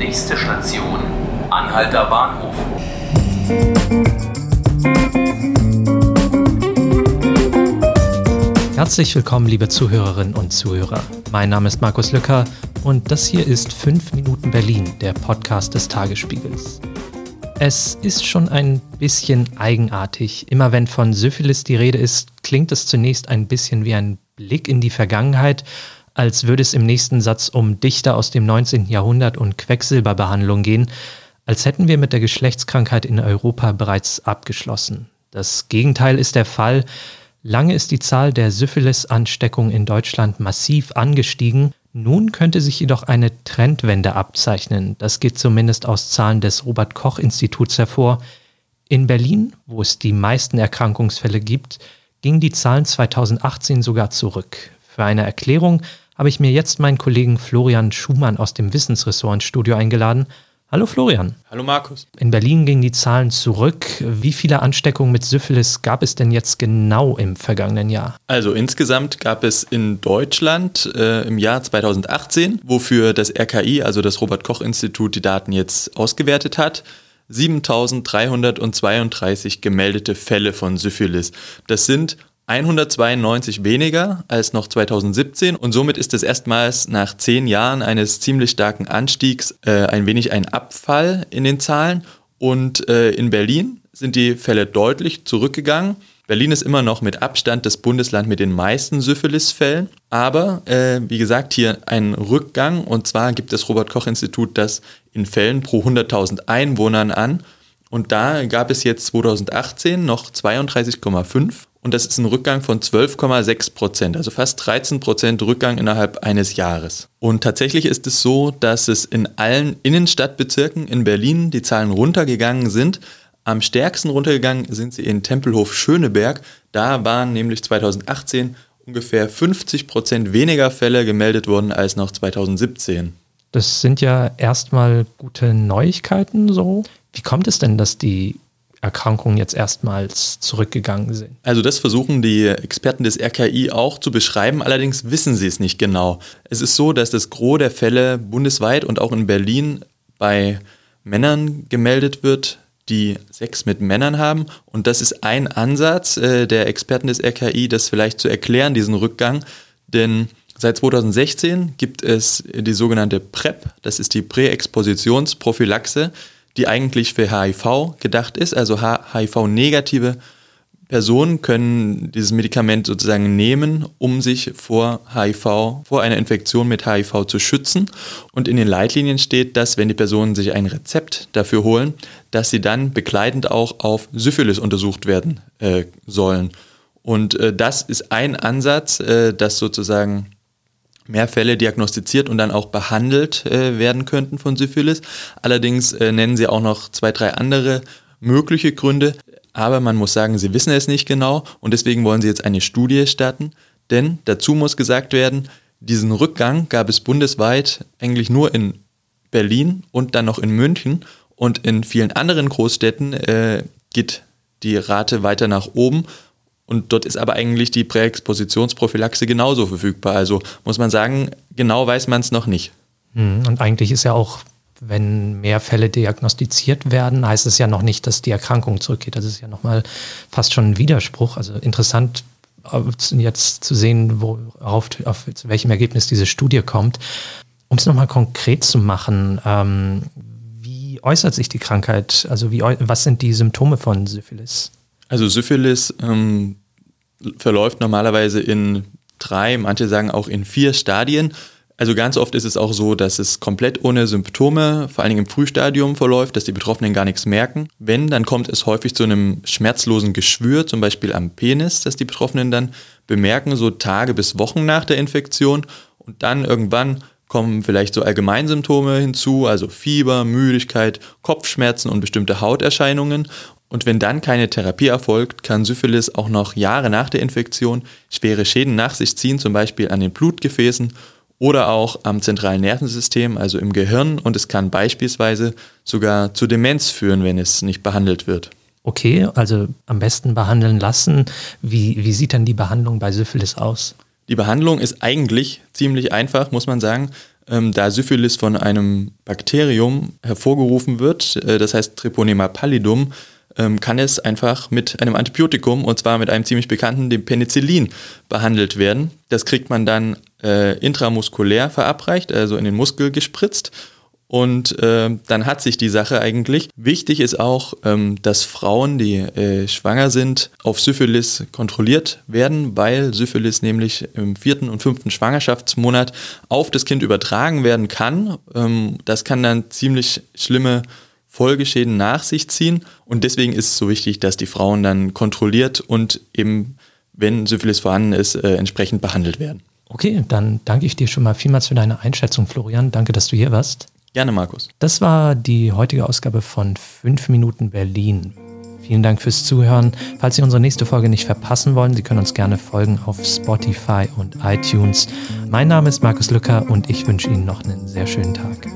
Nächste Station, Anhalter Bahnhof. Herzlich willkommen, liebe Zuhörerinnen und Zuhörer. Mein Name ist Markus Lücker und das hier ist 5 Minuten Berlin, der Podcast des Tagesspiegels. Es ist schon ein bisschen eigenartig. Immer wenn von Syphilis die Rede ist, klingt es zunächst ein bisschen wie ein Blick in die Vergangenheit, als würde es im nächsten Satz um Dichter aus dem 19. Jahrhundert und Quecksilberbehandlung gehen, als hätten wir mit der Geschlechtskrankheit in Europa bereits abgeschlossen. Das Gegenteil ist der Fall. Lange ist die Zahl der Syphilis-Ansteckungen in Deutschland massiv angestiegen. Nun könnte sich jedoch eine Trendwende abzeichnen. Das geht zumindest aus Zahlen des Robert Koch Instituts hervor. In Berlin, wo es die meisten Erkrankungsfälle gibt, gingen die Zahlen 2018 sogar zurück. Für eine Erklärung habe ich mir jetzt meinen Kollegen Florian Schumann aus dem Wissensressort ins Studio eingeladen. Hallo Florian. Hallo Markus. In Berlin gingen die Zahlen zurück. Wie viele Ansteckungen mit Syphilis gab es denn jetzt genau im vergangenen Jahr? Also insgesamt gab es in Deutschland äh, im Jahr 2018, wofür das RKI, also das Robert Koch Institut, die Daten jetzt ausgewertet hat, 7332 gemeldete Fälle von Syphilis. Das sind 192 weniger als noch 2017 und somit ist es erstmals nach zehn Jahren eines ziemlich starken Anstiegs äh, ein wenig ein Abfall in den Zahlen. Und äh, in Berlin sind die Fälle deutlich zurückgegangen. Berlin ist immer noch mit Abstand das Bundesland mit den meisten Syphilis-Fällen. Aber äh, wie gesagt, hier ein Rückgang. Und zwar gibt das Robert-Koch-Institut das in Fällen pro 100.000 Einwohnern an. Und da gab es jetzt 2018 noch 32,5 und das ist ein Rückgang von 12,6 Prozent, also fast 13 Prozent Rückgang innerhalb eines Jahres. Und tatsächlich ist es so, dass es in allen Innenstadtbezirken in Berlin die Zahlen runtergegangen sind. Am stärksten runtergegangen sind sie in Tempelhof Schöneberg. Da waren nämlich 2018 ungefähr 50 Prozent weniger Fälle gemeldet worden als noch 2017. Das sind ja erstmal gute Neuigkeiten so. Wie kommt es denn, dass die Erkrankungen jetzt erstmals zurückgegangen sind. Also das versuchen die Experten des RKI auch zu beschreiben, allerdings wissen sie es nicht genau. Es ist so, dass das Gros der Fälle bundesweit und auch in Berlin bei Männern gemeldet wird, die Sex mit Männern haben. Und das ist ein Ansatz äh, der Experten des RKI, das vielleicht zu erklären, diesen Rückgang. Denn seit 2016 gibt es die sogenannte PrEP, das ist die Präexpositionsprophylaxe die eigentlich für HIV gedacht ist. Also HIV-negative Personen können dieses Medikament sozusagen nehmen, um sich vor HIV, vor einer Infektion mit HIV zu schützen. Und in den Leitlinien steht, dass wenn die Personen sich ein Rezept dafür holen, dass sie dann begleitend auch auf Syphilis untersucht werden äh, sollen. Und äh, das ist ein Ansatz, äh, dass sozusagen mehr Fälle diagnostiziert und dann auch behandelt äh, werden könnten von Syphilis. Allerdings äh, nennen sie auch noch zwei, drei andere mögliche Gründe. Aber man muss sagen, sie wissen es nicht genau und deswegen wollen sie jetzt eine Studie starten. Denn dazu muss gesagt werden, diesen Rückgang gab es bundesweit eigentlich nur in Berlin und dann noch in München. Und in vielen anderen Großstädten äh, geht die Rate weiter nach oben. Und dort ist aber eigentlich die Präexpositionsprophylaxe genauso verfügbar. Also muss man sagen, genau weiß man es noch nicht. Hm, und eigentlich ist ja auch, wenn mehr Fälle diagnostiziert werden, heißt es ja noch nicht, dass die Erkrankung zurückgeht. Das ist ja nochmal fast schon ein Widerspruch. Also interessant jetzt zu sehen, worauf, auf zu welchem Ergebnis diese Studie kommt. Um es nochmal konkret zu machen, ähm, wie äußert sich die Krankheit? Also wie, was sind die Symptome von Syphilis? Also Syphilis ähm, verläuft normalerweise in drei, manche sagen auch in vier Stadien. Also ganz oft ist es auch so, dass es komplett ohne Symptome, vor allen Dingen im Frühstadium verläuft, dass die Betroffenen gar nichts merken. Wenn, dann kommt es häufig zu einem schmerzlosen Geschwür, zum Beispiel am Penis, dass die Betroffenen dann bemerken, so Tage bis Wochen nach der Infektion. Und dann irgendwann kommen vielleicht so Allgemeinsymptome hinzu, also Fieber, Müdigkeit, Kopfschmerzen und bestimmte Hauterscheinungen. Und wenn dann keine Therapie erfolgt, kann Syphilis auch noch Jahre nach der Infektion schwere Schäden nach sich ziehen, zum Beispiel an den Blutgefäßen oder auch am zentralen Nervensystem, also im Gehirn. Und es kann beispielsweise sogar zu Demenz führen, wenn es nicht behandelt wird. Okay, also am besten behandeln lassen. Wie, wie sieht dann die Behandlung bei Syphilis aus? Die Behandlung ist eigentlich ziemlich einfach, muss man sagen. ähm, da Syphilis von einem Bakterium hervorgerufen wird, äh, das heißt Treponema pallidum, ähm, kann es einfach mit einem Antibiotikum, und zwar mit einem ziemlich bekannten, dem Penicillin, behandelt werden. Das kriegt man dann äh, intramuskulär verabreicht, also in den Muskel gespritzt. Und äh, dann hat sich die Sache eigentlich. Wichtig ist auch, ähm, dass Frauen, die äh, schwanger sind, auf Syphilis kontrolliert werden, weil Syphilis nämlich im vierten und fünften Schwangerschaftsmonat auf das Kind übertragen werden kann. Ähm, das kann dann ziemlich schlimme Folgeschäden nach sich ziehen. Und deswegen ist es so wichtig, dass die Frauen dann kontrolliert und eben, wenn Syphilis vorhanden ist, äh, entsprechend behandelt werden. Okay, dann danke ich dir schon mal vielmals für deine Einschätzung, Florian. Danke, dass du hier warst. Gerne, Markus. Das war die heutige Ausgabe von 5 Minuten Berlin. Vielen Dank fürs Zuhören. Falls Sie unsere nächste Folge nicht verpassen wollen, Sie können uns gerne folgen auf Spotify und iTunes. Mein Name ist Markus Lücker und ich wünsche Ihnen noch einen sehr schönen Tag.